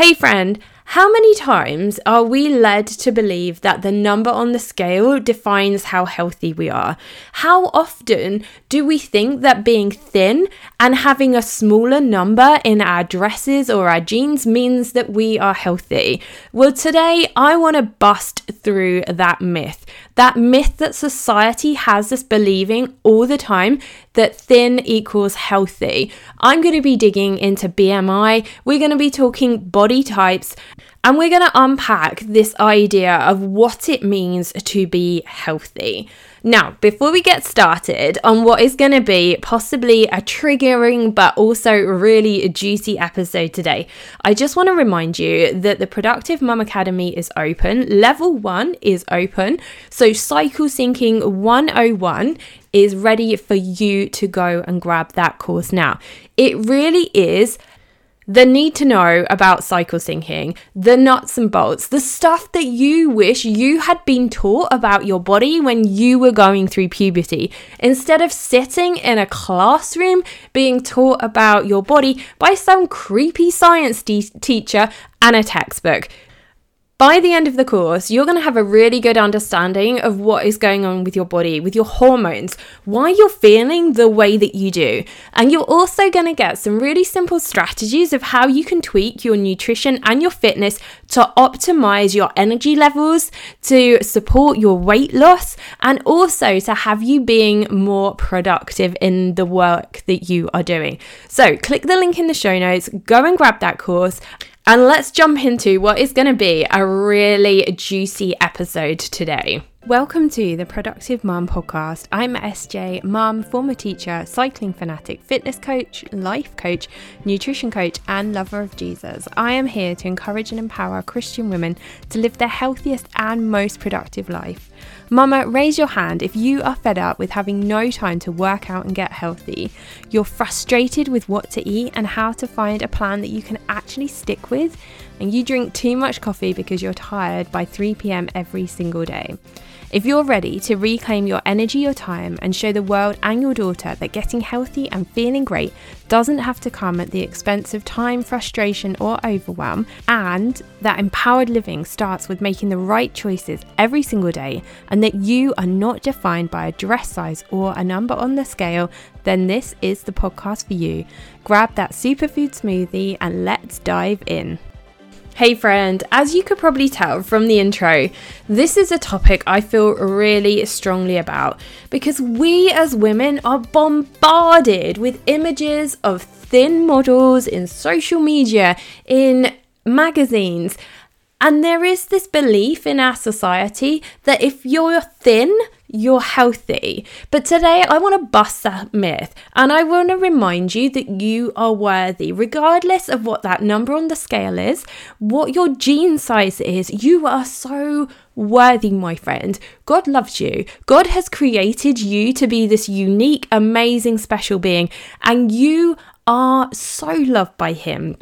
Hey, friend, how many times are we led to believe that the number on the scale defines how healthy we are? How often do we think that being thin and having a smaller number in our dresses or our jeans means that we are healthy? Well, today I want to bust through that myth. That myth that society has us believing all the time that thin equals healthy. I'm going to be digging into BMI, we're going to be talking body types, and we're going to unpack this idea of what it means to be healthy. Now, before we get started on what is going to be possibly a triggering but also really juicy episode today, I just want to remind you that the Productive Mum Academy is open. Level one is open. So, Cycle Syncing 101 is ready for you to go and grab that course now. It really is the need to know about cycle syncing, the nuts and bolts, the stuff that you wish you had been taught about your body when you were going through puberty, instead of sitting in a classroom being taught about your body by some creepy science de- teacher and a textbook. By the end of the course, you're going to have a really good understanding of what is going on with your body, with your hormones, why you're feeling the way that you do. And you're also going to get some really simple strategies of how you can tweak your nutrition and your fitness to optimize your energy levels, to support your weight loss, and also to have you being more productive in the work that you are doing. So, click the link in the show notes, go and grab that course. And let's jump into what is going to be a really juicy episode today. Welcome to the Productive Mom podcast. I'm SJ, mom, former teacher, cycling fanatic, fitness coach, life coach, nutrition coach, and lover of Jesus. I am here to encourage and empower Christian women to live their healthiest and most productive life. Mama, raise your hand if you are fed up with having no time to work out and get healthy. You're frustrated with what to eat and how to find a plan that you can actually stick with, and you drink too much coffee because you're tired by 3 pm every single day. If you're ready to reclaim your energy, your time, and show the world and your daughter that getting healthy and feeling great doesn't have to come at the expense of time, frustration, or overwhelm, and that empowered living starts with making the right choices every single day, and that you are not defined by a dress size or a number on the scale, then this is the podcast for you. Grab that superfood smoothie and let's dive in. Hey, friend, as you could probably tell from the intro, this is a topic I feel really strongly about because we as women are bombarded with images of thin models in social media, in magazines. And there is this belief in our society that if you're thin, you're healthy. But today I want to bust that myth and I want to remind you that you are worthy, regardless of what that number on the scale is, what your jean size is. You are so worthy, my friend. God loves you. God has created you to be this unique, amazing, special being, and you are so loved by Him.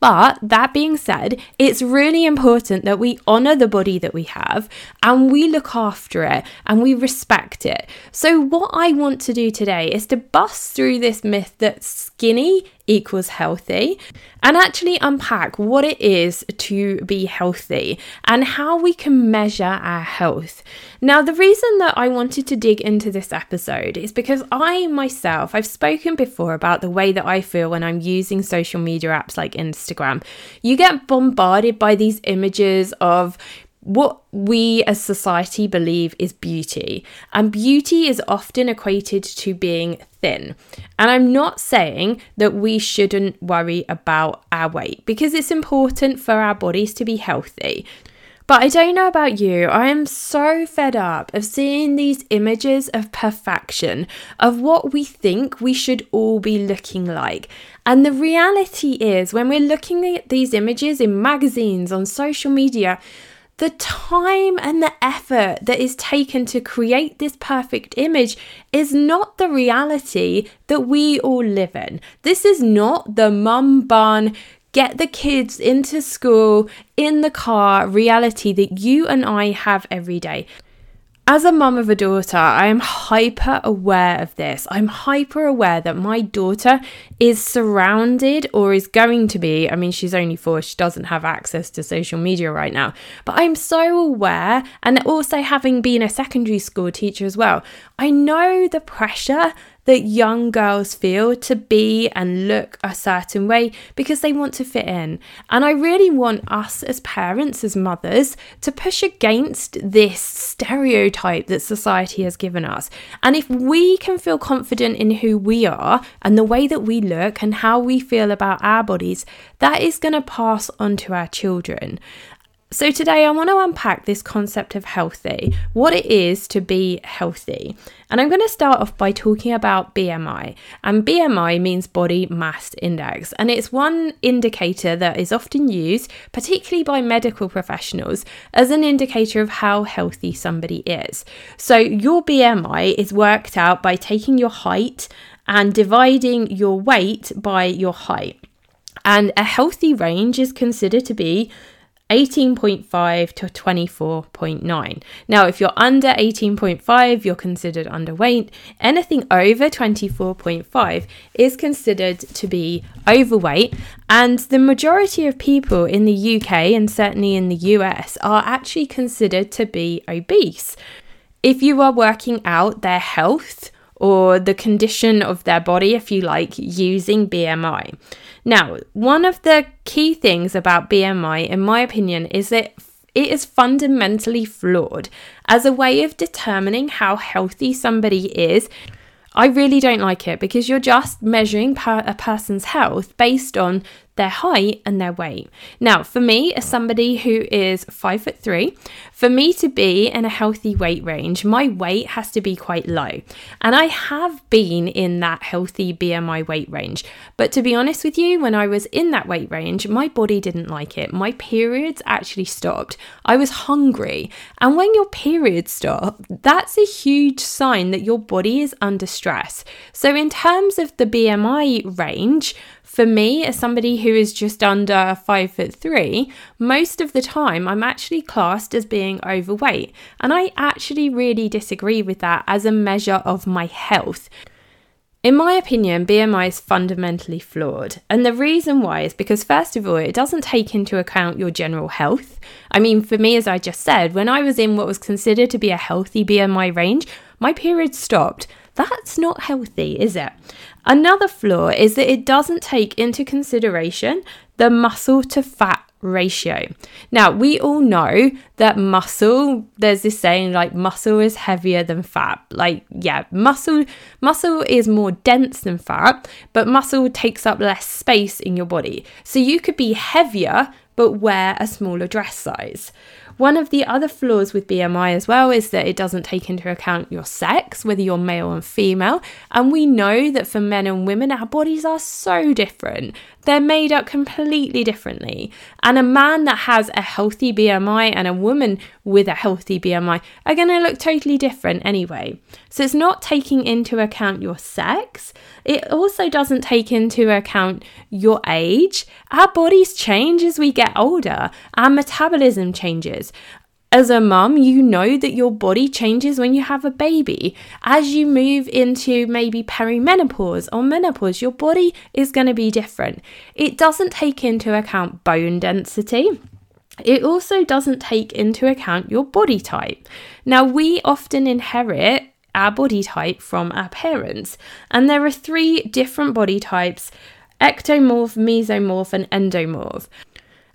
But that being said, it's really important that we honor the body that we have and we look after it and we respect it. So, what I want to do today is to bust through this myth that skinny equals healthy and actually unpack what it is to be healthy and how we can measure our health. Now, the reason that I wanted to dig into this episode is because I myself, I've spoken before about the way that I feel when I'm using social media apps like Instagram. You get bombarded by these images of what we as society believe is beauty. And beauty is often equated to being thin. And I'm not saying that we shouldn't worry about our weight because it's important for our bodies to be healthy. But I don't know about you, I am so fed up of seeing these images of perfection, of what we think we should all be looking like. And the reality is, when we're looking at these images in magazines, on social media, the time and the effort that is taken to create this perfect image is not the reality that we all live in. This is not the mum bun, get the kids into school in the car reality that you and I have every day. As a mum of a daughter, I am hyper aware of this. I'm hyper aware that my daughter is surrounded or is going to be. I mean, she's only four, she doesn't have access to social media right now. But I'm so aware, and also having been a secondary school teacher as well, I know the pressure that young girls feel to be and look a certain way because they want to fit in. And I really want us as parents, as mothers, to push against this stereotype that society has given us. And if we can feel confident in who we are and the way that we look and how we feel about our bodies, that is going to pass on to our children. So, today I want to unpack this concept of healthy, what it is to be healthy. And I'm going to start off by talking about BMI. And BMI means body mass index, and it's one indicator that is often used, particularly by medical professionals, as an indicator of how healthy somebody is. So, your BMI is worked out by taking your height and dividing your weight by your height. And a healthy range is considered to be 18.5 to 24.9. Now, if you're under 18.5, you're considered underweight. Anything over 24.5 is considered to be overweight. And the majority of people in the UK and certainly in the US are actually considered to be obese. If you are working out their health, or the condition of their body, if you like, using BMI. Now, one of the key things about BMI, in my opinion, is that it is fundamentally flawed as a way of determining how healthy somebody is. I really don't like it because you're just measuring per- a person's health based on their height and their weight. Now, for me, as somebody who is five foot three, for me to be in a healthy weight range, my weight has to be quite low. And I have been in that healthy BMI weight range. But to be honest with you, when I was in that weight range, my body didn't like it. My periods actually stopped. I was hungry. And when your periods stop, that's a huge sign that your body is under stress. So, in terms of the BMI range, for me, as somebody who is just under five foot three, most of the time I'm actually classed as being overweight. And I actually really disagree with that as a measure of my health. In my opinion, BMI is fundamentally flawed. And the reason why is because, first of all, it doesn't take into account your general health. I mean, for me, as I just said, when I was in what was considered to be a healthy BMI range, my period stopped. That's not healthy, is it? Another flaw is that it doesn't take into consideration the muscle to fat ratio. Now, we all know that muscle, there's this saying like muscle is heavier than fat. Like, yeah, muscle muscle is more dense than fat, but muscle takes up less space in your body. So you could be heavier but wear a smaller dress size. One of the other flaws with BMI as well is that it doesn't take into account your sex, whether you're male and female. And we know that for men and women, our bodies are so different. They're made up completely differently. And a man that has a healthy BMI and a woman with a healthy BMI are going to look totally different anyway. So it's not taking into account your sex. It also doesn't take into account your age. Our bodies change as we get older, our metabolism changes as a mum, you know that your body changes when you have a baby. As you move into maybe perimenopause or menopause, your body is going to be different. It doesn't take into account bone density. It also doesn't take into account your body type. Now, we often inherit our body type from our parents, and there are three different body types ectomorph, mesomorph, and endomorph.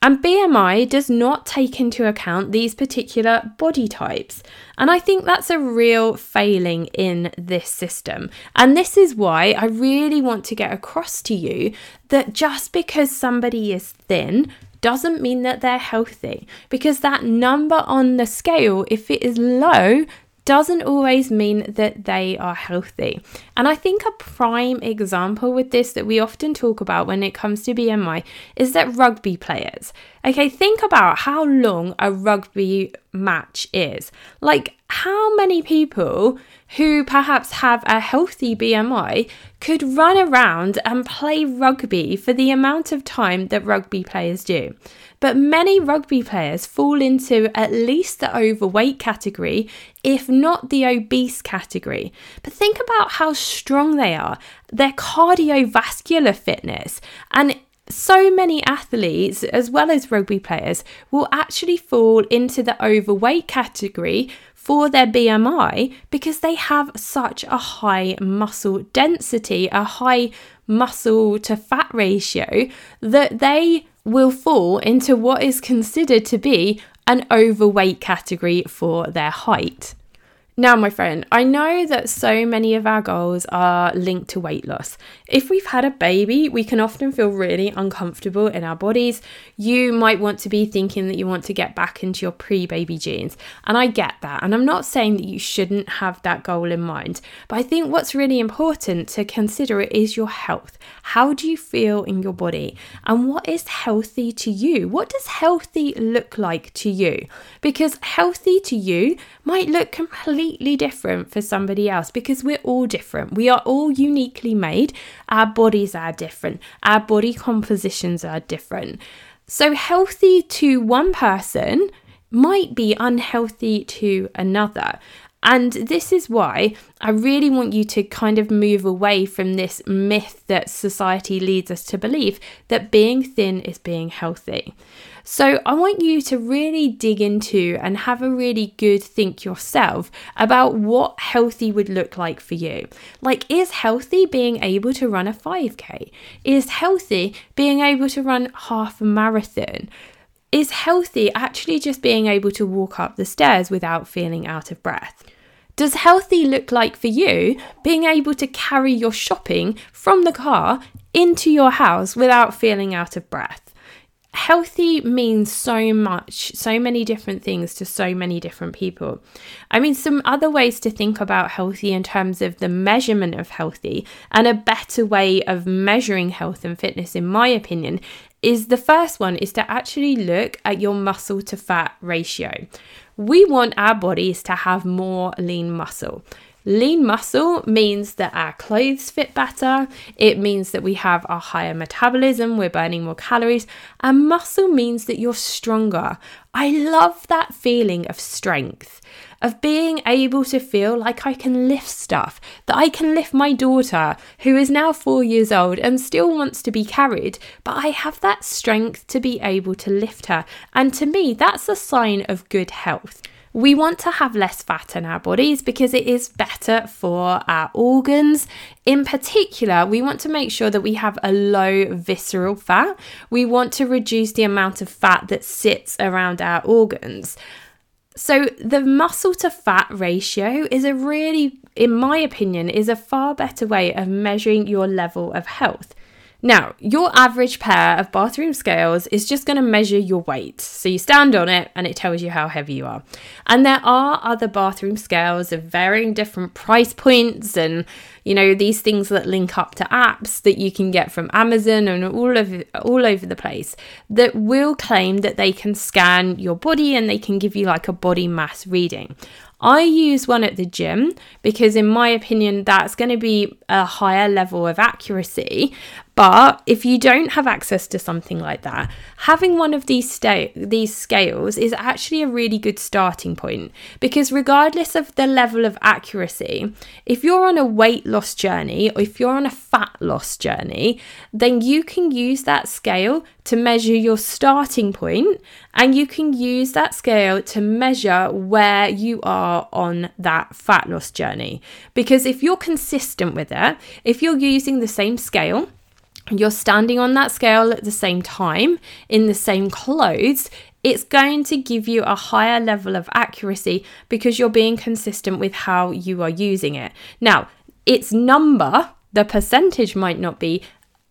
And BMI does not take into account these particular body types. And I think that's a real failing in this system. And this is why I really want to get across to you that just because somebody is thin doesn't mean that they're healthy. Because that number on the scale, if it is low, doesn't always mean that they are healthy. And I think a prime example with this that we often talk about when it comes to BMI is that rugby players. Okay, think about how long a rugby match is. Like how many people who perhaps have a healthy BMI could run around and play rugby for the amount of time that rugby players do? But many rugby players fall into at least the overweight category, if not the obese category. But think about how strong they are, their cardiovascular fitness, and so many athletes, as well as rugby players, will actually fall into the overweight category for their BMI because they have such a high muscle density, a high muscle to fat ratio, that they will fall into what is considered to be an overweight category for their height. Now, my friend, I know that so many of our goals are linked to weight loss. If we've had a baby, we can often feel really uncomfortable in our bodies. You might want to be thinking that you want to get back into your pre baby jeans. And I get that. And I'm not saying that you shouldn't have that goal in mind. But I think what's really important to consider is your health. How do you feel in your body? And what is healthy to you? What does healthy look like to you? Because healthy to you might look completely completely different for somebody else because we're all different. We are all uniquely made. Our bodies are different, our body compositions are different. So, healthy to one person might be unhealthy to another. And this is why I really want you to kind of move away from this myth that society leads us to believe that being thin is being healthy. So I want you to really dig into and have a really good think yourself about what healthy would look like for you. Like, is healthy being able to run a 5K? Is healthy being able to run half a marathon? Is healthy actually just being able to walk up the stairs without feeling out of breath? Does healthy look like for you being able to carry your shopping from the car into your house without feeling out of breath? Healthy means so much, so many different things to so many different people. I mean, some other ways to think about healthy in terms of the measurement of healthy, and a better way of measuring health and fitness, in my opinion, is the first one is to actually look at your muscle to fat ratio. We want our bodies to have more lean muscle. Lean muscle means that our clothes fit better. It means that we have a higher metabolism, we're burning more calories. And muscle means that you're stronger. I love that feeling of strength, of being able to feel like I can lift stuff, that I can lift my daughter, who is now four years old and still wants to be carried, but I have that strength to be able to lift her. And to me, that's a sign of good health. We want to have less fat in our bodies because it is better for our organs. In particular, we want to make sure that we have a low visceral fat. We want to reduce the amount of fat that sits around our organs. So, the muscle to fat ratio is a really, in my opinion, is a far better way of measuring your level of health. Now, your average pair of bathroom scales is just going to measure your weight. So you stand on it and it tells you how heavy you are. And there are other bathroom scales of varying different price points and you know these things that link up to apps that you can get from Amazon and all over all over the place that will claim that they can scan your body and they can give you like a body mass reading. I use one at the gym because, in my opinion, that's going to be a higher level of accuracy. But if you don't have access to something like that, having one of these sta- these scales is actually a really good starting point because regardless of the level of accuracy, if you're on a weight loss journey or if you're on a fat loss journey, then you can use that scale to measure your starting point and you can use that scale to measure where you are on that fat loss journey. Because if you're consistent with it, if you're using the same scale, you're standing on that scale at the same time in the same clothes, it's going to give you a higher level of accuracy because you're being consistent with how you are using it. Now, its number, the percentage might not be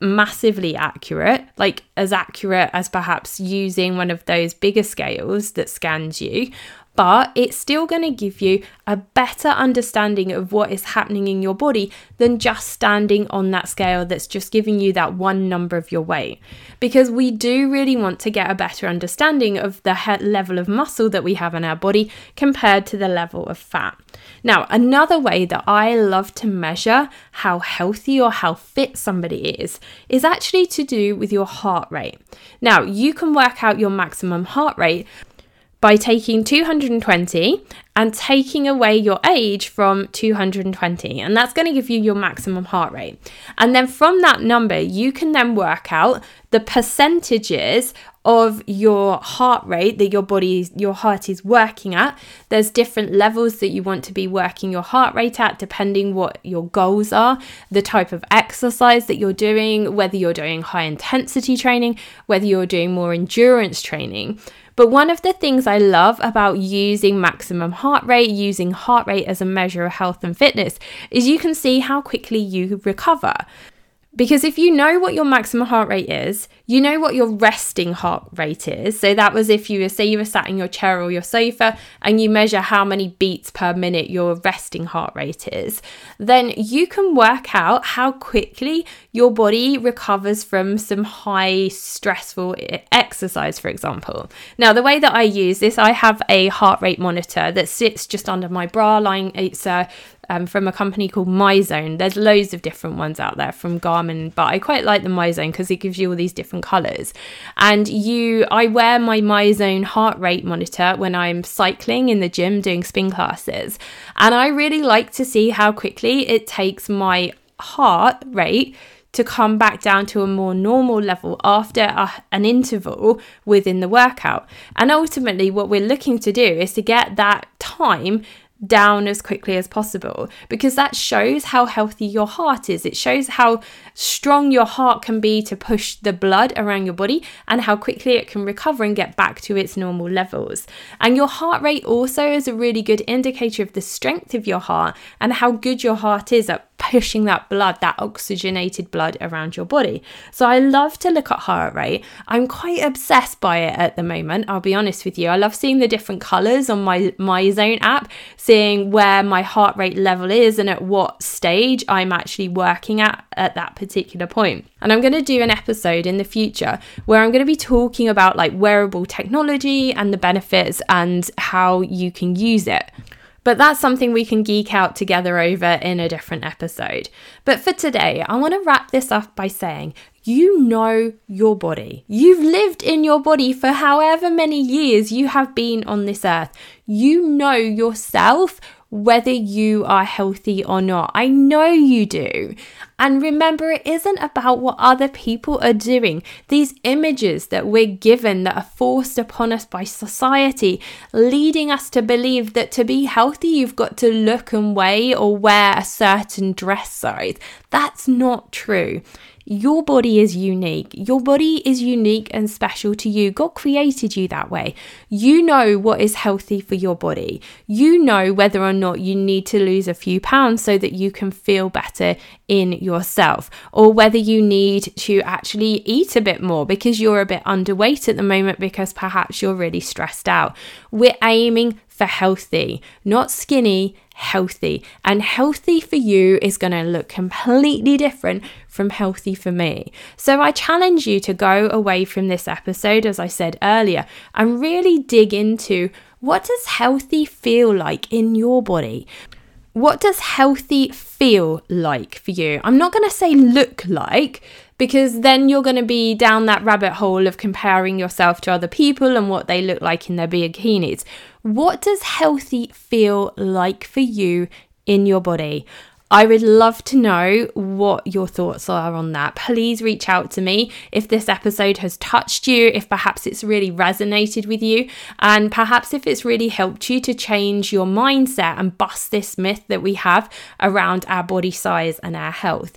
massively accurate, like as accurate as perhaps using one of those bigger scales that scans you, but it's still going to give you a better understanding of what is happening in your body than just standing on that scale that's just giving you that one number of your weight. Because we do really want to get a better understanding of the he- level of muscle that we have in our body compared to the level of fat. Now, another way that I love to measure how healthy or how fit somebody is is actually to do with your heart rate. Now, you can work out your maximum heart rate by taking 220 and taking away your age from 220 and that's going to give you your maximum heart rate. And then from that number you can then work out the percentages of your heart rate that your body your heart is working at. There's different levels that you want to be working your heart rate at depending what your goals are the type of exercise that you're doing whether you're doing high intensity training whether you're doing more endurance training but one of the things I love about using maximum heart rate, using heart rate as a measure of health and fitness, is you can see how quickly you recover. Because if you know what your maximum heart rate is, you know what your resting heart rate is. So that was if you were, say, you were sat in your chair or your sofa and you measure how many beats per minute your resting heart rate is, then you can work out how quickly your body recovers from some high stressful exercise, for example. Now, the way that I use this, I have a heart rate monitor that sits just under my bra line. It's a um, from a company called MyZone. There's loads of different ones out there from Garmin, but I quite like the MyZone because it gives you all these different colors. And you, I wear my MyZone heart rate monitor when I'm cycling in the gym doing spin classes, and I really like to see how quickly it takes my heart rate to come back down to a more normal level after a, an interval within the workout. And ultimately, what we're looking to do is to get that time down as quickly as possible because that shows how healthy your heart is. It shows how strong your heart can be to push the blood around your body and how quickly it can recover and get back to its normal levels. And your heart rate also is a really good indicator of the strength of your heart and how good your heart is at pushing that blood, that oxygenated blood around your body. So I love to look at heart rate. I'm quite obsessed by it at the moment, I'll be honest with you. I love seeing the different colors on my MyZone app, seeing where my heart rate level is and at what stage I'm actually working at at that particular point. And I'm going to do an episode in the future where I'm going to be talking about like wearable technology and the benefits and how you can use it. But that's something we can geek out together over in a different episode. But for today, I want to wrap this up by saying you know your body. You've lived in your body for however many years you have been on this earth. You know yourself whether you are healthy or not. I know you do. And remember, it isn't about what other people are doing. These images that we're given that are forced upon us by society, leading us to believe that to be healthy, you've got to look and weigh or wear a certain dress size. That's not true. Your body is unique. Your body is unique and special to you. God created you that way. You know what is healthy for your body. You know whether or not you need to lose a few pounds so that you can feel better in yourself, or whether you need to actually eat a bit more because you're a bit underweight at the moment because perhaps you're really stressed out. We're aiming for healthy, not skinny, healthy. And healthy for you is going to look completely different from healthy for me. So I challenge you to go away from this episode, as I said earlier, and really dig into what does healthy feel like in your body? What does healthy feel like for you? I'm not going to say look like because then you're going to be down that rabbit hole of comparing yourself to other people and what they look like in their bikinis. What does healthy feel like for you in your body? I would love to know what your thoughts are on that. Please reach out to me if this episode has touched you, if perhaps it's really resonated with you, and perhaps if it's really helped you to change your mindset and bust this myth that we have around our body size and our health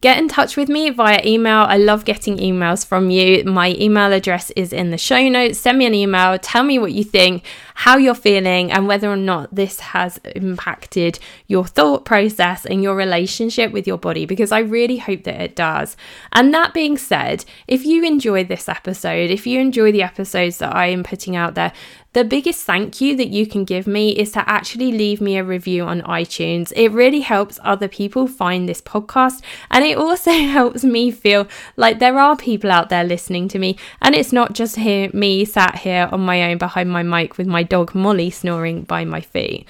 get in touch with me via email. I love getting emails from you. My email address is in the show notes. Send me an email. Tell me what you think. how you're feeling and whether or not this has impacted your thought process and your relationship with your body because I really hope that it does. And that being said, if you enjoy this episode, if you enjoy the episodes that I am putting out there, the biggest thank you that you can give me is to actually leave me a review on iTunes. It really helps other people find this podcast and it also helps me feel like there are people out there listening to me and it's not just here me sat here on my own behind my mic with my dog Molly snoring by my feet.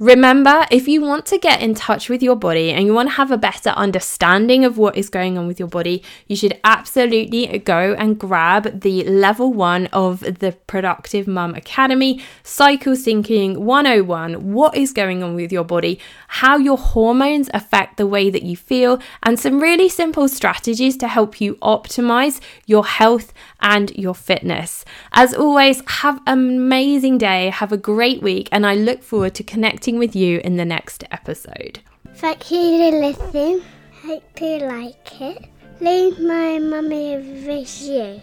Remember, if you want to get in touch with your body and you want to have a better understanding of what is going on with your body, you should absolutely go and grab the level one of the Productive Mum Academy Cycle Syncing 101 what is going on with your body, how your hormones affect the way that you feel, and some really simple strategies to help you optimize your health and your fitness. As always, have an amazing day, have a great week, and I look forward to connecting connecting with you in the next episode. Thank you for listening. Hope you like it. Leave my mummy a review.